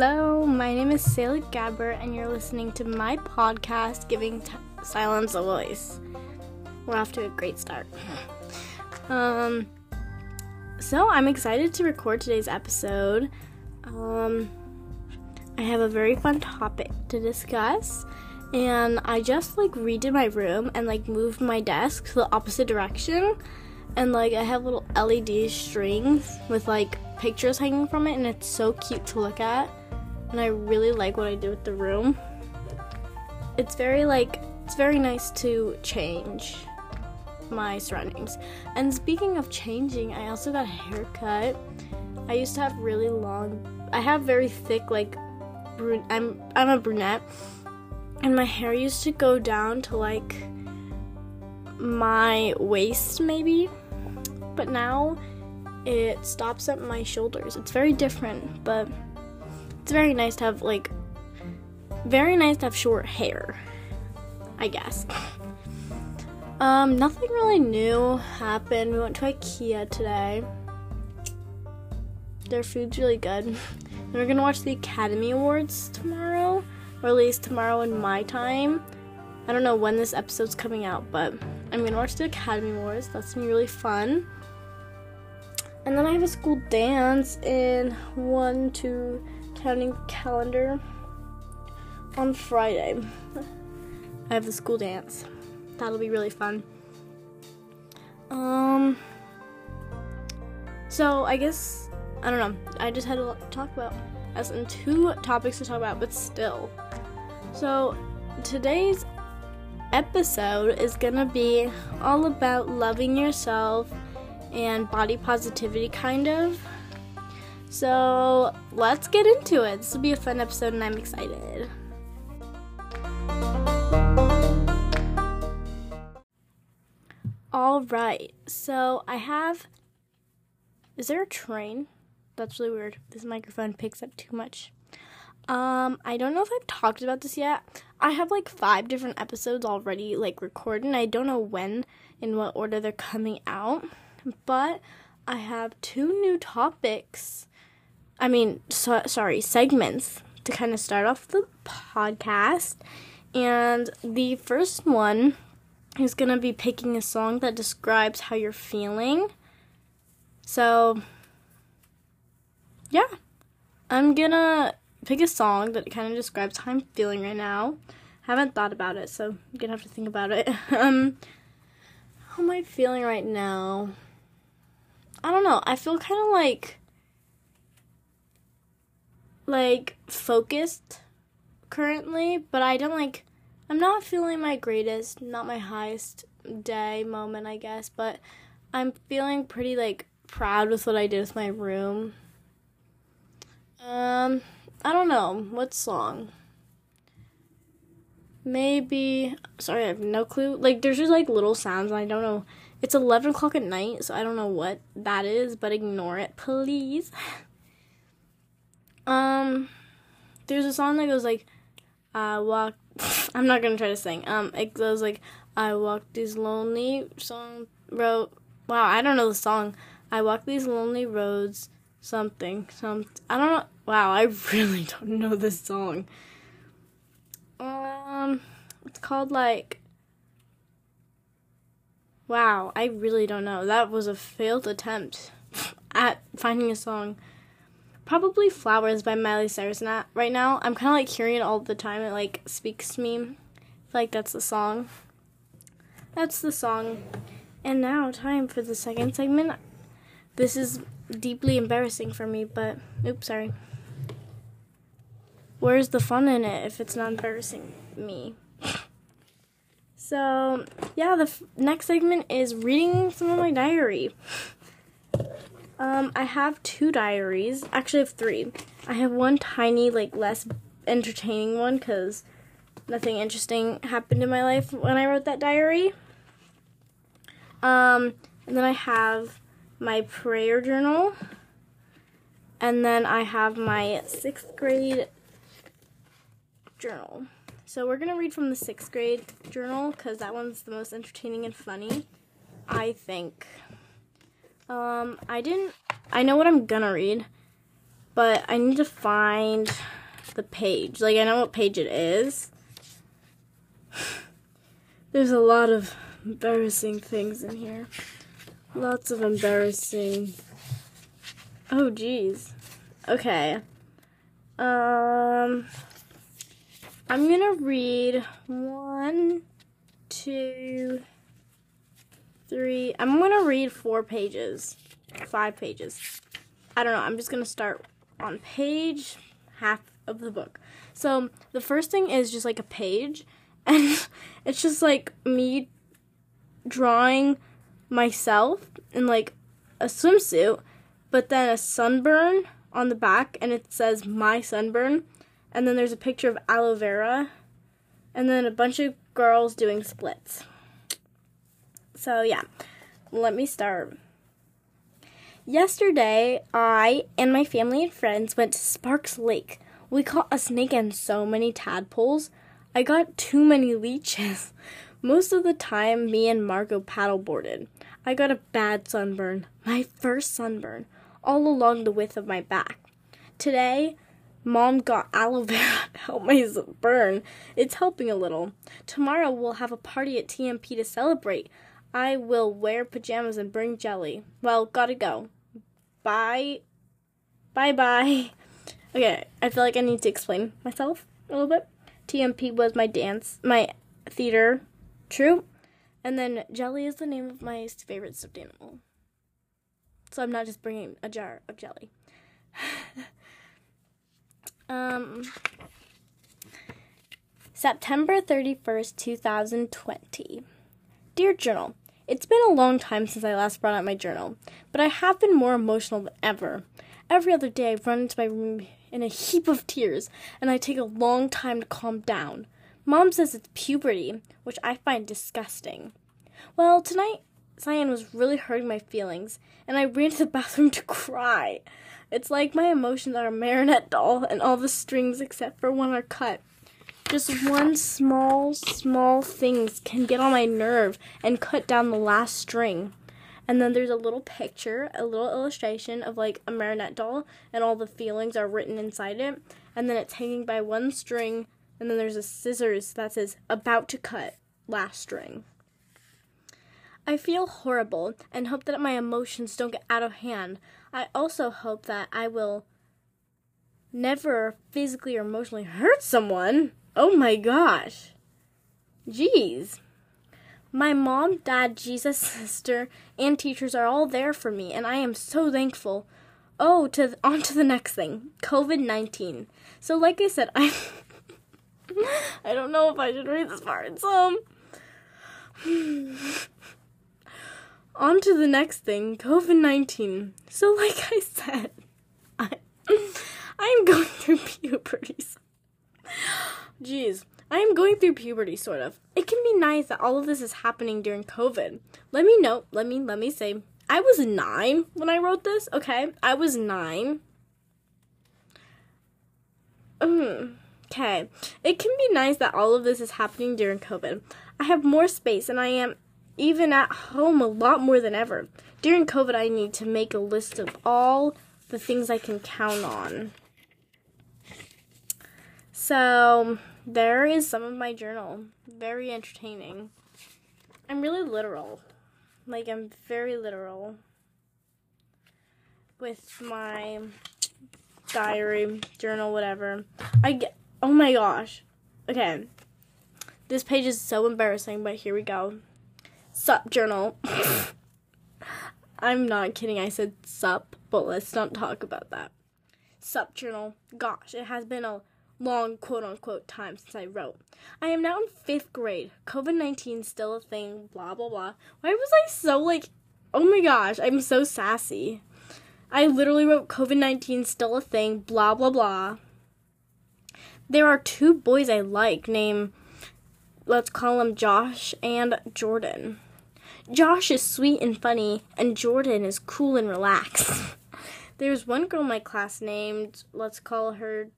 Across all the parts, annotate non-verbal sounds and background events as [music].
Hello, my name is Selah Gabbert, and you're listening to my podcast, Giving T- Silence a Voice. We're off to a great start. [laughs] Um, so I'm excited to record today's episode. Um, I have a very fun topic to discuss, and I just like redid my room and like moved my desk to the opposite direction, and like I have little LED strings with like pictures hanging from it, and it's so cute to look at. And I really like what I did with the room. It's very like it's very nice to change my surroundings. And speaking of changing, I also got a haircut. I used to have really long. I have very thick like brun- I'm I'm a brunette, and my hair used to go down to like my waist maybe, but now it stops at my shoulders. It's very different, but it's very nice to have like very nice to have short hair. I guess. Um, nothing really new happened. We went to IKEA today. Their food's really good. and [laughs] we're gonna watch the Academy Awards tomorrow, or at least tomorrow in my time. I don't know when this episode's coming out, but I'm gonna watch the Academy Awards. That's gonna be really fun. And then I have a school dance in one, two, counting calendar on Friday. I have the school dance. That'll be really fun. Um. So I guess I don't know. I just had a lot to talk about. As in two topics to talk about, but still. So today's episode is gonna be all about loving yourself and body positivity, kind of. So let's get into it. This will be a fun episode, and I'm excited. All right, so I have. Is there a train? That's really weird. This microphone picks up too much. Um, I don't know if I've talked about this yet. I have like five different episodes already like recorded. I don't know when in what order they're coming out, but I have two new topics. I mean, so, sorry, segments to kind of start off the podcast. And the first one is going to be picking a song that describes how you're feeling. So, yeah, I'm going to pick a song that kind of describes how I'm feeling right now. Haven't thought about it, so I'm going to have to think about it. [laughs] um, how am I feeling right now? I don't know. I feel kind of like like focused currently, but I don't like I'm not feeling my greatest, not my highest day moment, I guess, but I'm feeling pretty like proud with what I did with my room. Um, I don't know what song. Maybe sorry, I have no clue. Like there's just like little sounds, and I don't know. It's eleven o'clock at night, so I don't know what that is, but ignore it, please. [laughs] um, there's a song that goes like, "I walk." [laughs] I'm not gonna try to sing. Um, it goes like, "I walk these lonely song road." Wow, I don't know the song. I walk these lonely roads. Something, some. I don't know. Wow, I [laughs] really don't know this song. Um, it's called like. Wow, I really don't know. That was a failed attempt [laughs] at finding a song. Probably Flowers by Miley Cyrus. Not right now. I'm kind of like hearing it all the time. It like speaks to me. I feel like that's the song. That's the song. And now, time for the second segment. This is deeply embarrassing for me, but oops, sorry. Where's the fun in it if it's not embarrassing me? [laughs] So, yeah, the f- next segment is reading some of my diary. Um, I have two diaries. Actually, I have three. I have one tiny, like, less entertaining one because nothing interesting happened in my life when I wrote that diary. Um, and then I have my prayer journal. And then I have my sixth grade journal. So we're going to read from the sixth grade journal because that one's the most entertaining and funny, I think. Um, I didn't, I know what I'm to read, but I need to find the page. Like I know what page it is. [sighs] There's a lot of embarrassing things in here. Lots of embarrassing. Oh geez. Okay. Um I'm gonna read one, two, three. I'm gonna read four pages. Five pages. I don't know. I'm just gonna start on page half of the book. So the first thing is just like a page, [laughs] and it's just like me drawing myself in like a swimsuit, but then a sunburn on the back, and it says my sunburn, and then there's a picture of aloe vera, and then a bunch of girls doing splits. So yeah, let me start. Yesterday, I and my family and friends went to Sparks Lake. We caught a snake and so many tadpoles. I got too many leeches. [laughs] Most of the time, me and Margot paddleboarded. I got a bad sunburn, my first sunburn, all along the width of my back. Today, Mom got aloe vera [laughs] to help my burn. It's helping a little. Tomorrow, we'll have a party at TMP to celebrate. I will wear pajamas and bring jelly. Well, gotta go bye. Bye bye. [laughs] Okay, I feel like I need to explain myself a little bit. TMP was my dance, my theater troupe, and then Jelly is the name of my favorite stuffed animal. So I'm not just bringing a jar of jelly. [laughs] um, September 31st, 2020. Dear Journal, it's been a long time since I last brought out my journal, but I have been more emotional than ever. Every other day, I run into my room in a heap of tears, and I take a long time to calm down. Mom says it's puberty, which I find disgusting. Well, tonight, Cyan was really hurting my feelings, and I ran [laughs] to the bathroom to cry. It's like my emotions are a marionette doll, and all the strings except for one are cut. Just one small, small things can get on my nerve and cut down the last string. And then there's a little picture, a little illustration of like a marionette doll, and all the feelings are written inside it. And then it's hanging by one string, and then there's a scissors that says about to cut, last string. I feel horrible and hope that my emotions don't get out of hand. I also hope that I will never physically or emotionally hurt someone. Oh my gosh. Jeez. My mom, dad, Jesus, [laughs] sister, and teachers are all there for me, and I am so thankful. Oh, to th- on to the next thing, COVID nineteen. So, like I said, [laughs] I I don't know if I should read this part. So, [sighs] on to the next thing, COVID nineteen. So, like I said, [laughs] I I am going through puberty. Jeez. I am going through puberty, sort of. It can be nice that all of this is happening during COVID. Let me know, let me, let me say, I was nine when I wrote this, okay? I was nine. Okay. It can be nice that all of this is happening during COVID. I have more space and I am even at home a lot more than ever. During COVID, I need to make a list of all the things I can count on. So, there is some of my journal. Very entertaining. I'm really literal. Like, I'm very literal with my diary, journal, whatever. I get, oh my gosh. Okay. This page is so embarrassing, but here we go. Sup, journal. [laughs] I'm not kidding. I said sup, but let's not talk about that. Sup, journal. Gosh, it has been a long quote unquote time since I wrote. I am now in fifth grade. COVID 19 still a thing, blah blah blah. Why was I so like, oh my gosh, I'm so sassy. I literally wrote COVID 19 still a thing, blah blah blah. There are two boys I like named, let's call them Josh and Jordan. Josh is sweet and funny, and Jordan is cool and relaxed. [laughs] There's one girl in my class named, let's call her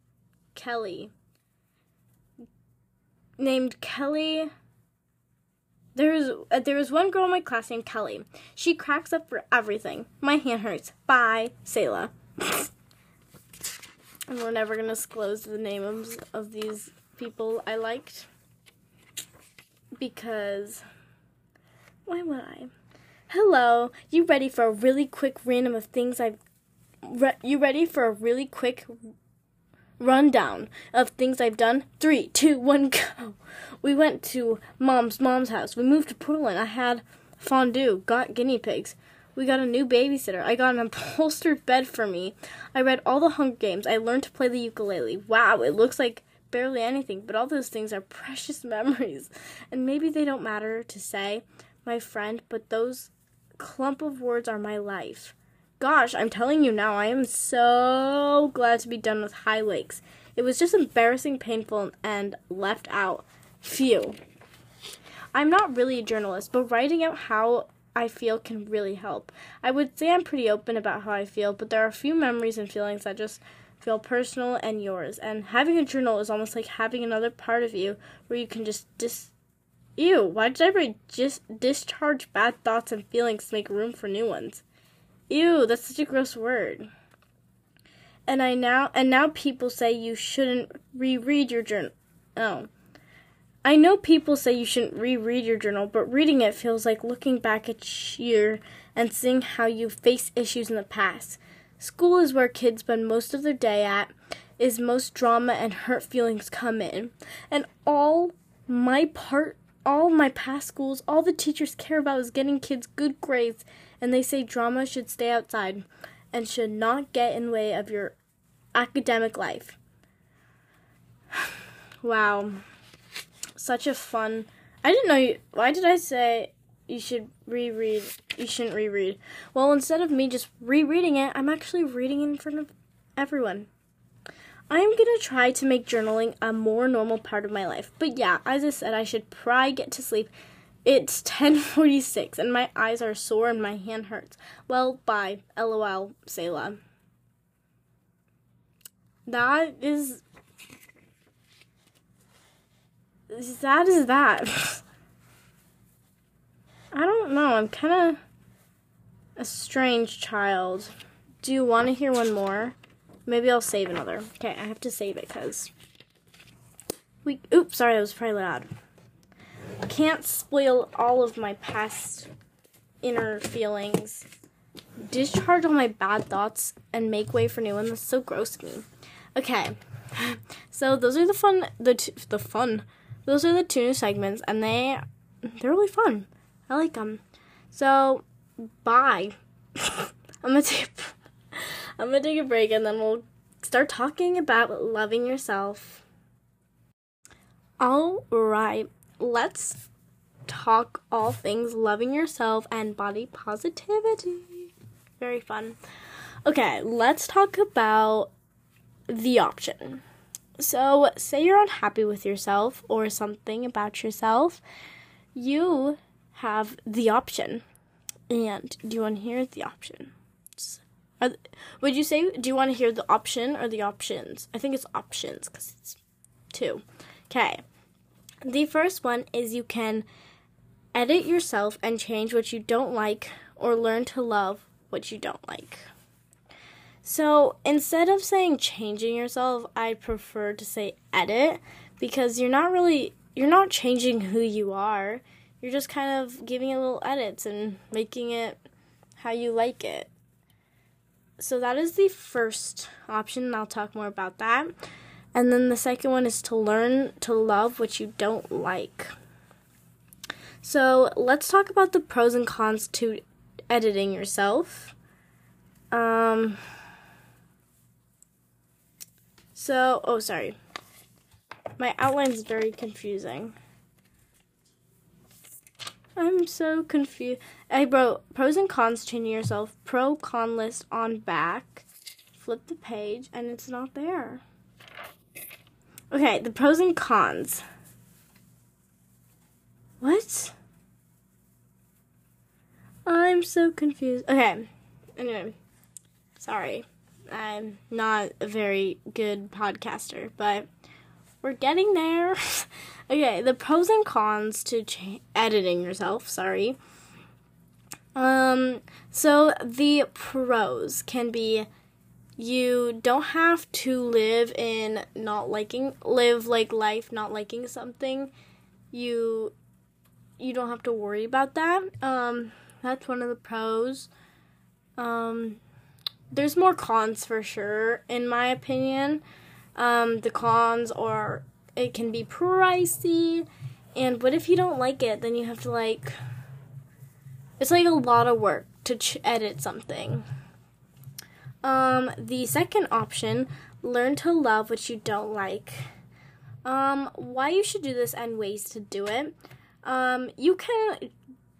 Kelly. Named Kelly. There was uh, there was one girl in my class named Kelly. She cracks up for everything. My hand hurts. Bye, Selah. [laughs] And we're never going to disclose the names of these people I liked. Because. Why would I? Hello, you ready for a really quick random of things I've. Re- you ready for a really quick rundown of things I've done? Three, two, one, go. We went to mom's mom's house. We moved to Portland. I had fondue, got guinea pigs. We got a new babysitter. I got an [laughs] upholstered bed for me. I read all the Hunger Games. I learned to play the ukulele. Wow, it looks like barely anything, but all those things are [laughs] precious memories. And maybe they don't matter to say, my friend, but those clump of words are my life. Gosh, I'm telling you now, I am so glad to be done with High Lakes. It was just embarrassing, painful, and left out. Phew. I'm not really a journalist, but writing out how I feel can really help. I would say I'm pretty open about how I feel, but there are a few memories and feelings that just feel personal and yours. And having a journal is almost like having another part of you where you can just dis. Ew, why did I just discharge bad thoughts and feelings to make room for new ones? Ew, that's such a gross word. And I now and now people say you shouldn't reread your journal. Oh. I know people say you shouldn't reread your journal, but reading it feels like looking back at year and seeing how you face issues in the past. School is where kids spend most of their day at, is most drama and hurt feelings come in. And all my part all my past schools, all the teachers care about is getting kids good grades and they say drama should stay outside and should not get in the way of your academic life. [sighs] wow. Such a fun. I didn't know you. Why did I say you should reread? You shouldn't reread. Well, instead of me just rereading it, I'm actually reading in front of everyone. I am gonna try to make journaling a more normal part of my life. But yeah, as I said, I should probably get to sleep it's 10:46 and my eyes are sore and my hand hurts. Well, bye. LOL, Selah. That is that is that. [laughs] I don't know. I'm kind of a strange child. Do you want to hear one more? Maybe I'll save another. Okay, I have to save it because we. Oops, sorry, that was probably loud can't spoil all of my past inner feelings. Discharge all my bad thoughts and make way for new ones. That's so gross to me. Okay, [laughs] so those are the fun. The t- the fun. Those are the two new segments, and they they're really fun. I like them. So bye. [laughs] I'm gonna take [laughs] I'm gonna take a break, and then we'll start talking about loving yourself. All right let's talk all things loving yourself and body positivity. Very fun. Okay, let's talk about the option. So, say you're unhappy with yourself or something about yourself, you have the option. And do you want to hear the options? Are, would you say, do you want to hear the option or the options? I think it's options because it's two. Okay. The first one is you can edit yourself and change what you don't like or learn to love what you don't like. So instead of saying changing yourself, I prefer to say edit because you're not really you're not changing who you are. You're just kind of giving it little edits and making it how you like it. So that is the first option, and I'll talk more about that. And then the second one is to learn to love what you don't like. So let's talk about the pros and cons to editing yourself. Um, so, oh, sorry. My outline is very confusing. I'm so confused. I wrote pros and cons changing yourself, pro con list on back. Flip the page, and it's not there. Okay, the pros and cons. What? I'm so confused. Okay, anyway, sorry. I'm not a very good podcaster, but we're getting there. [laughs] okay, the pros and cons to ch- editing yourself, sorry. Um, so the pros can be you don't have to live in not liking live like life not liking something. You you don't have to worry about that. Um that's one of the pros. Um there's more cons for sure in my opinion. Um the cons are it can be pricey and what if you don't like it? Then you have to like it's like a lot of work to ch- edit something um, the second option, learn to love what you don't like. Um, why you should do this and ways to do it. Um, you can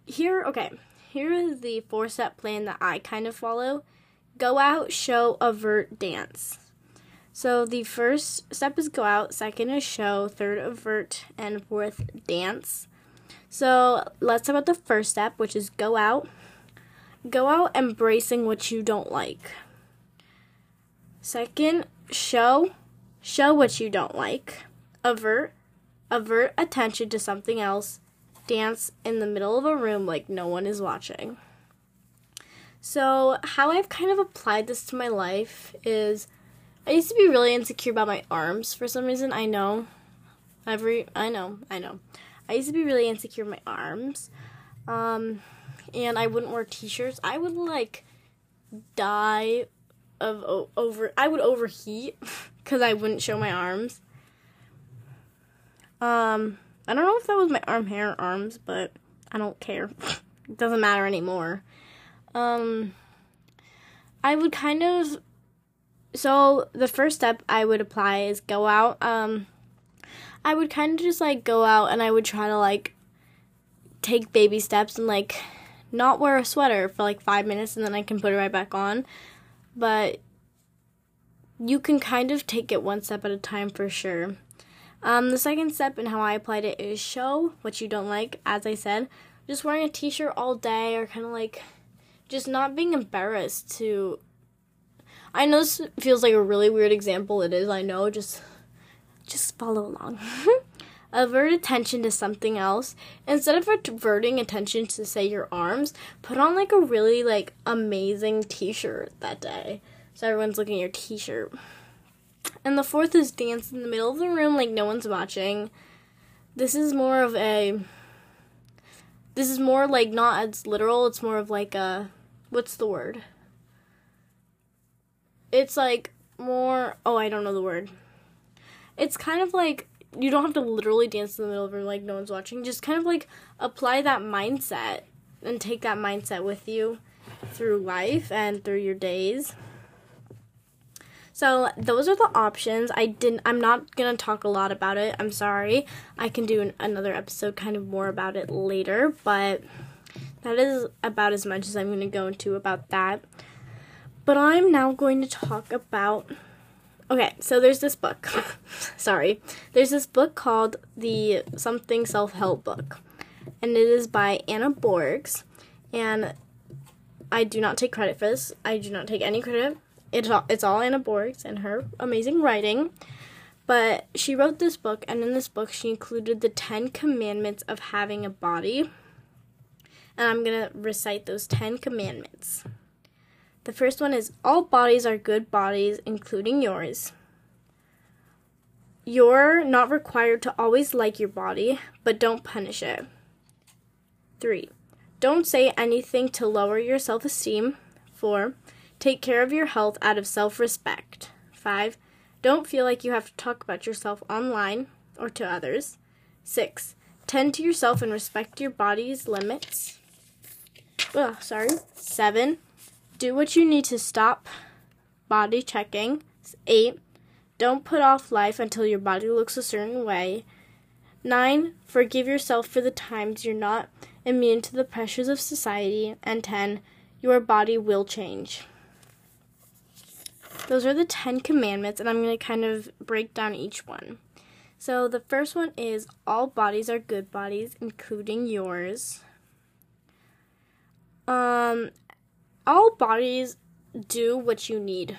here okay, here is the four step plan that I kind of follow. Go out, show, avert, dance. So the first step is go out, second is show, third avert, and fourth dance. So let's talk about the first step, which is go out. Go out embracing what you don't like. Second, show show what you don't like. Avert avert attention to something else. Dance in the middle of a room like no one is watching. So, how I've kind of applied this to my life is I used to be really insecure about my arms for some reason. I know. Every I know, I know. I used to be really insecure with my arms. Um and I wouldn't wear t-shirts. I would like die of over I would overheat [laughs] cuz I wouldn't show my arms. Um I don't know if that was my arm hair or arms, but I don't care. [laughs] it doesn't matter anymore. Um I would kind of so the first step I would apply is go out um I would kind of just like go out and I would try to like take baby steps and like not wear a sweater for like 5 minutes and then I can put it right back on but you can kind of take it one step at a time for sure. Um, the second step and how I applied it is show what you don't like. As I said, just wearing a t-shirt all day or kind of like just not being embarrassed to. I know this feels like a really weird example. It is. I know. Just, just follow along. [laughs] avert attention to something else. Instead of averting attention to say your arms put on like a really like amazing t-shirt that day. So everyone's looking at your t-shirt. And the fourth is dance in the middle of the room like no one's watching. This is more of a this is more like not as literal. It's more of like a what's the word? It's like more oh i don't know the word. It's kind of like you don't have to literally dance in the middle of it like no one's watching. Just kind of like apply that mindset and take that mindset with you through life and through your days. So those are the options. I didn't. I'm not gonna talk a lot about it. I'm sorry. I can do an, another episode, kind of more about it later. But that is about as much as I'm gonna go into about that. But I'm now going to talk about Okay, so there's this book. [laughs] Sorry. There's this book called the Something Self Help Book. And it is by Anna Borges. And I do not take credit for this. I do not take any credit. It's all, it's all Anna Borges and her amazing writing. But she wrote this book, and in this book, she included the 10 commandments of having a body. And I'm going to recite those 10 commandments. The first one is all bodies are good bodies, including yours. You're not required to always like your body, but don't punish it. 3. Don't say anything to lower your self esteem. 4. Take care of your health out of self respect. 5. Don't feel like you have to talk about yourself online or to others. 6. Tend to yourself and respect your body's limits. Oh, sorry. 7 do what you need to stop body checking. 8. Don't put off life until your body looks a certain way. 9. Forgive yourself for the times you're not immune to the pressures of society. And 10. Your body will change. Those are the 10 commandments, and I'm going to kind of break down each one. So the first one is all bodies are good bodies, including yours. Um, all bodies do what you need.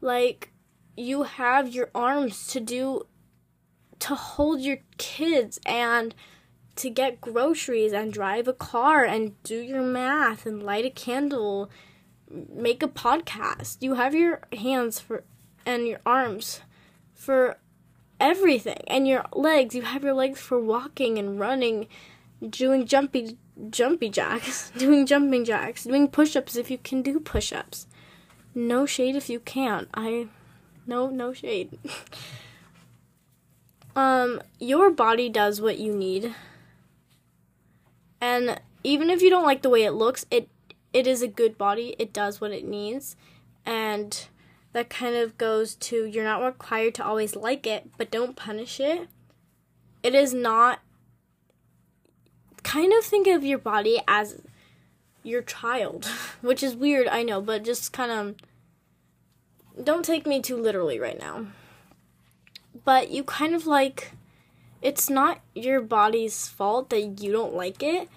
Like, you have your arms to do, to hold your kids and to get groceries and drive a car and do your math and light a candle. make a podcast. You have your hands for and your arms for everything and your legs. You have your legs for walking and running, doing jumpy jumpy jacks, [laughs] doing jumping jacks, doing push-ups if you can do push-ups. No shade if you can't. I no no shade. [laughs] um your body does what you need. And even if you don't like the way it looks, it it is a good body. It does what it needs. And that kind of goes to you're not required to always like it, but don't punish it. It is not kind of think of your body as your child, [laughs] which is weird, I know, but just kind of don't take me too literally right now. But you kind of like it's not your body's fault that you don't like it,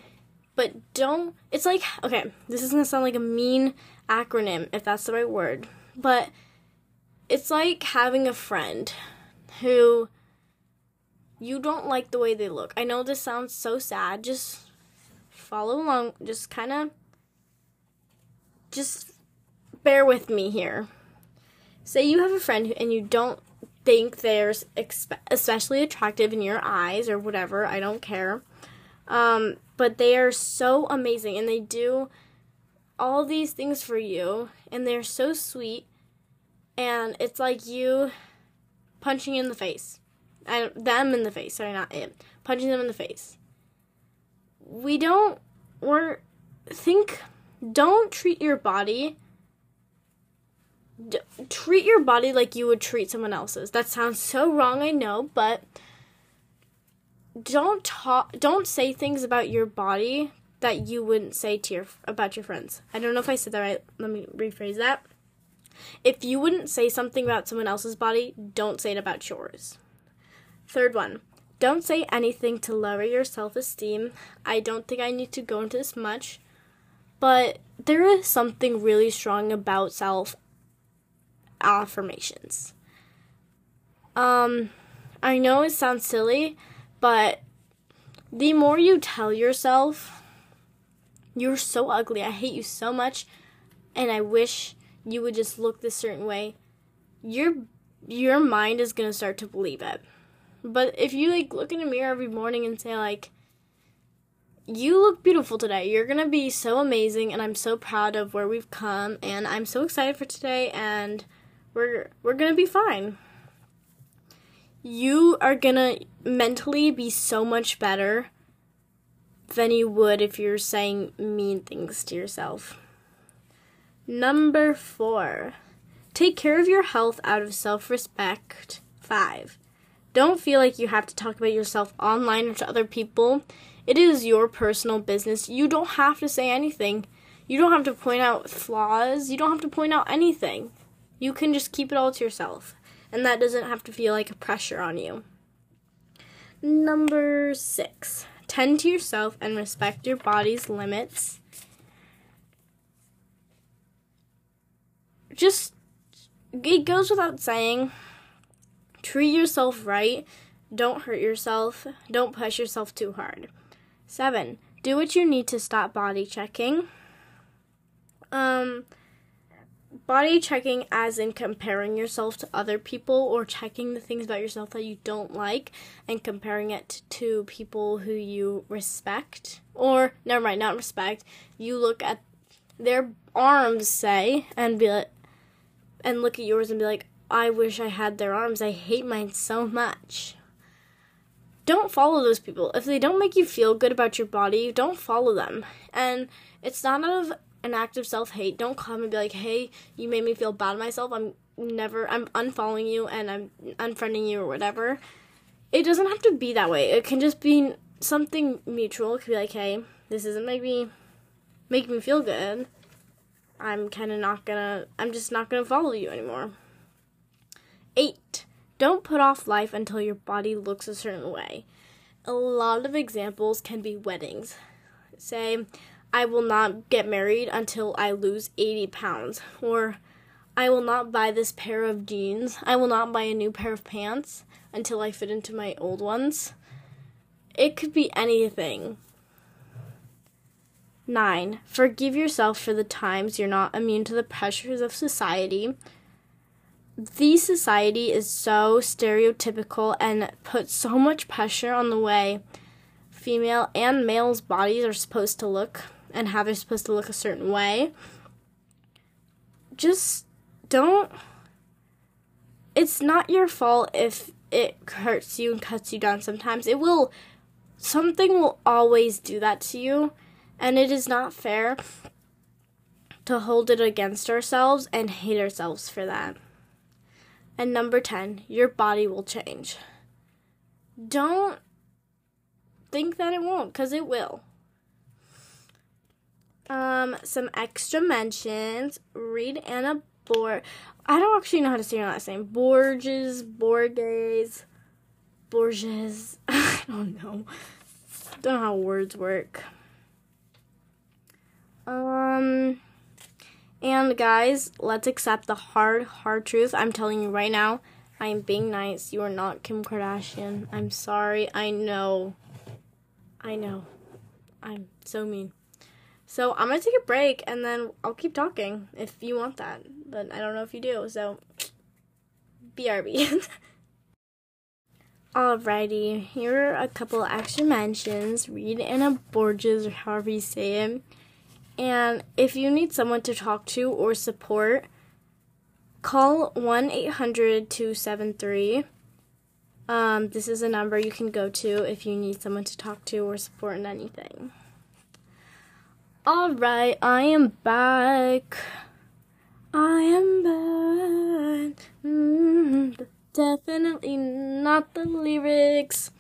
but don't it's like okay, this is going to sound like a mean acronym if that's the right word, but it's like having a friend who you don't like the way they look. I know this sounds so sad. Just follow along. Just kind of just bear with me here. Say you have a friend and you don't think they're especially attractive in your eyes or whatever. I don't care. Um, but they are so amazing and they do all these things for you and they're so sweet and it's like you punching in the face and them in the face sorry not it. Punching them in the face. We don't we're think don't treat your body d- treat your body like you would treat someone else's. That sounds so wrong i know but don't talk don't say things about your body that you wouldn't say to your about your friends. I don't know if i said that right. Let me rephrase that. If you wouldn't say something about someone else's body, don't say it about yours. Third one, don't say anything to lower your self esteem. I don't think I need to go into this much, but there is something really strong about self affirmations. Um, I know it sounds silly, but the more you tell yourself, you're so ugly, I hate you so much, and I wish you would just look this certain way, your your mind is gonna start to believe it. But if you like look in the mirror every morning and say like you look beautiful today. You're going to be so amazing and I'm so proud of where we've come and I'm so excited for today and we're we're going to be fine. You are going to mentally be so much better than you would if you're saying mean things to yourself. Number 4. Take care of your health out of self-respect. 5 don't feel like you have to talk about yourself online or to other people. It is your personal business. You don't have to say anything. You don't have to point out flaws. You don't have to point out anything. You can just keep it all to yourself. And that doesn't have to feel like a pressure on you. Number six, tend to yourself and respect your body's limits. just it goes without saying treat yourself right. Don't hurt yourself. Don't push yourself too hard. 7 do what you need to stop body checking. Um body checking as in comparing yourself to other people or checking the things about yourself that you don't like and comparing it to people who you respect. Or never mind not respect. You look at their arms say and be like and look at yours and be like, I wish I had their arms. I hate mine so much. Don't follow those people. If they don't make you feel good about your body, don't follow them. And it's not out of an act of self hate. Don't come and be like, hey, you made me feel bad myself. I'm never, I'm unfollowing you and I'm unfriending you or whatever. It doesn't have to be that way. It can just be something mutual. It could be like, hey, this isn't make me, make me feel good. I'm kind of not gonna, I'm just not gonna follow you anymore. Eight, don't put off life until your body looks a certain way. A lot of examples can be weddings. Say, I will not get married until I lose 80 pounds, or I will not buy this pair of jeans. I will not buy a new pair of pants until I fit into my old ones. It could be anything 9. Forgive yourself for the times you're not immune to the pressures of society. The society is so stereotypical and puts so much pressure on the way female and male's bodies are supposed to look and how they're supposed to look a certain way. Just don't. It's not your fault if it hurts you and cuts you down sometimes. It will. Something will always do that to you and it is not fair to hold it against ourselves and hate ourselves for that. And number 10, your body will change. Don't think that it won't, because it will. Um, some extra mentions. Read Anna Bor. I don't actually know how to say her last name. Borges, Borges, Borges. [laughs] I don't know. Don't know how words work. Um, and guys, let's accept the hard, hard truth. I'm telling you right now, I am being nice. You are not Kim Kardashian. I'm sorry. I know. I know. I'm so mean. So I'm gonna take a break and then I'll keep talking if you want that. But I don't know if you do, so [sniffs] BRB. [laughs] Alrighty, here are a couple extra mentions. Read Anna Borges or however you say it. And if you need someone to talk to or support, call 1 800 273. Um, this is a number you can go to if you need someone to talk to or support in anything. Alright, I am back. I am back. Mm, definitely not the lyrics.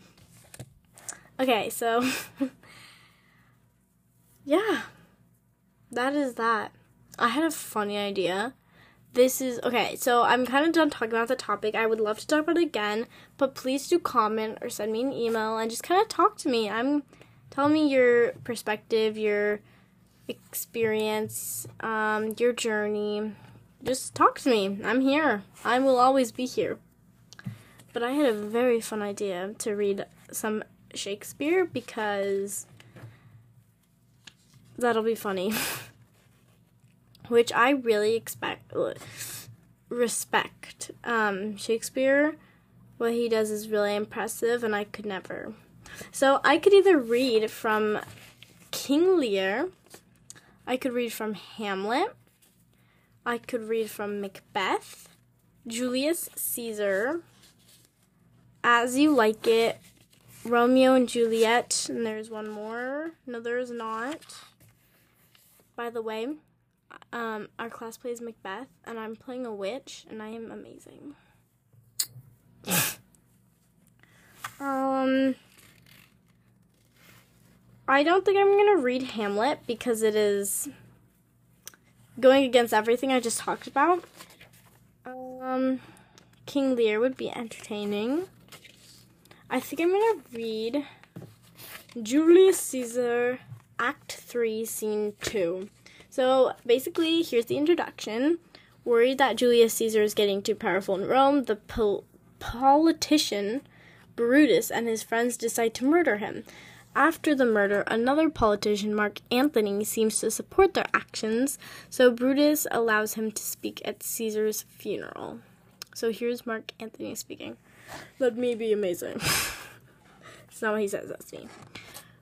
Okay, so. [laughs] yeah that is that. I had a funny idea. This is okay, so I'm kind of done talking about the topic. I would love to talk about it again, but please do comment or send me an email and just kind of talk to me. I'm tell me your perspective, your experience, um, your journey. Just talk to me. I'm here. I will always be here. But I had a very fun idea to read some Shakespeare because that'll be funny. [laughs] Which I really expect respect. Um, Shakespeare, what he does is really impressive, and I could never. So I could either read from King Lear, I could read from Hamlet, I could read from Macbeth, Julius Caesar, As You Like It, Romeo and Juliet, and there's one more. No, there's not. By the way, um, our class plays Macbeth, and I'm playing a witch, and I am amazing. [laughs] um, I don't think I'm gonna read Hamlet because it is going against everything I just talked about. Um, King Lear would be entertaining. I think I'm gonna read Julius Caesar Act 3, Scene 2. So basically, here's the introduction. Worried that Julius Caesar is getting too powerful in Rome, the pol- politician Brutus and his friends decide to murder him. After the murder, another politician, Mark Antony, seems to support their actions, so Brutus allows him to speak at Caesar's funeral. So here's Mark Antony speaking. Let me be amazing. [laughs] it's not what he says, that's me.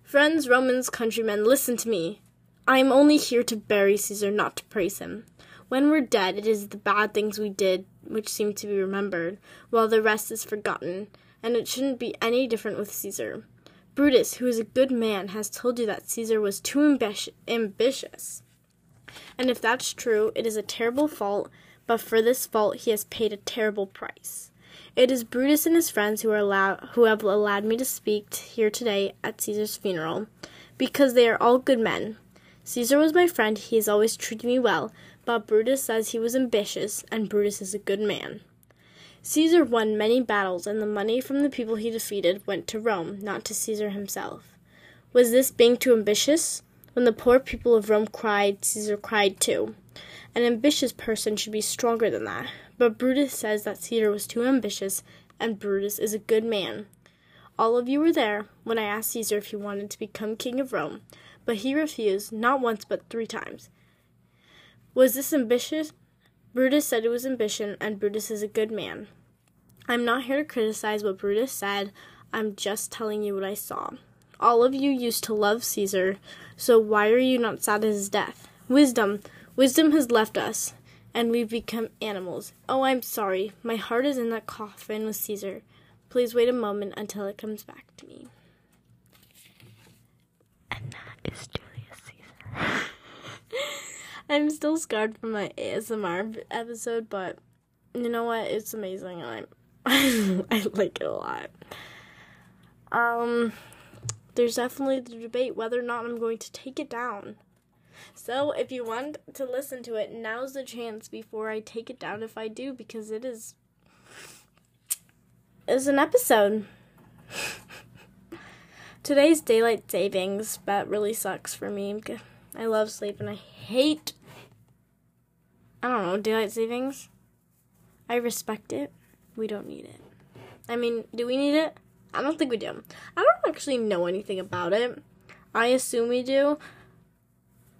Friends, Romans, countrymen, listen to me. I am only here to bury Caesar, not to praise him. When we're dead, it is the bad things we did which seem to be remembered, while the rest is forgotten, and it shouldn't be any different with Caesar. Brutus, who is a good man, has told you that Caesar was too ambi- ambitious. And if that's true, it is a terrible fault, but for this fault he has paid a terrible price. It is Brutus and his friends who are allow- who have allowed me to speak here today at Caesar's funeral, because they are all good men. Caesar was my friend; he has always treated me well. But Brutus says he was ambitious, and Brutus is a good man. Caesar won many battles, and the money from the people he defeated went to Rome, not to Caesar himself. Was this being too ambitious? When the poor people of Rome cried, Caesar cried too. An ambitious person should be stronger than that. But Brutus says that Caesar was too ambitious, and Brutus is a good man. All of you were there when I asked Caesar if he wanted to become king of Rome, but he refused, not once but three times. Was this ambitious? Brutus said it was ambition, and Brutus is a good man. I'm not here to criticize what Brutus said, I'm just telling you what I saw. All of you used to love Caesar, so why are you not sad at his death? Wisdom, wisdom has left us, and we've become animals. Oh, I'm sorry. My heart is in that coffin with Caesar. Please wait a moment until it comes back to me. Is Julius Caesar. [laughs] I'm still scarred from my ASMR episode, but you know what? It's amazing, I'm [laughs] I like it a lot. Um, there's definitely the debate whether or not I'm going to take it down. So if you want to listen to it, now's the chance before I take it down if I do, because it is is an episode. [laughs] Today's daylight savings, that really sucks for me. I love sleep and I hate I don't know, daylight savings. I respect it. We don't need it. I mean, do we need it? I don't think we do. I don't actually know anything about it. I assume we do.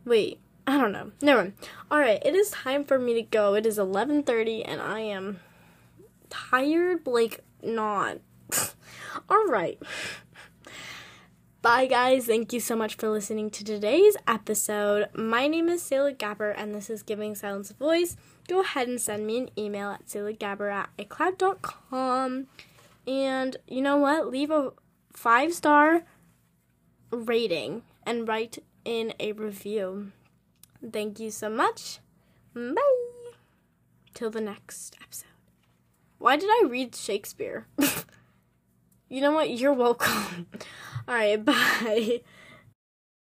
Wait, I don't know. Never mind. All right, it is time for me to go. It is 11:30 and I am tired like not. [laughs] All right. Bye, guys. Thank you so much for listening to today's episode. My name is Selah Gabbert, and this is Giving Silence a Voice. Go ahead and send me an email at selahgabbert at icloud.com. And you know what? Leave a five star rating and write in a review. Thank you so much. Bye. Till the next episode. Why did I read Shakespeare? [laughs] you know what? You're welcome. [laughs] All right, [laughs] bye.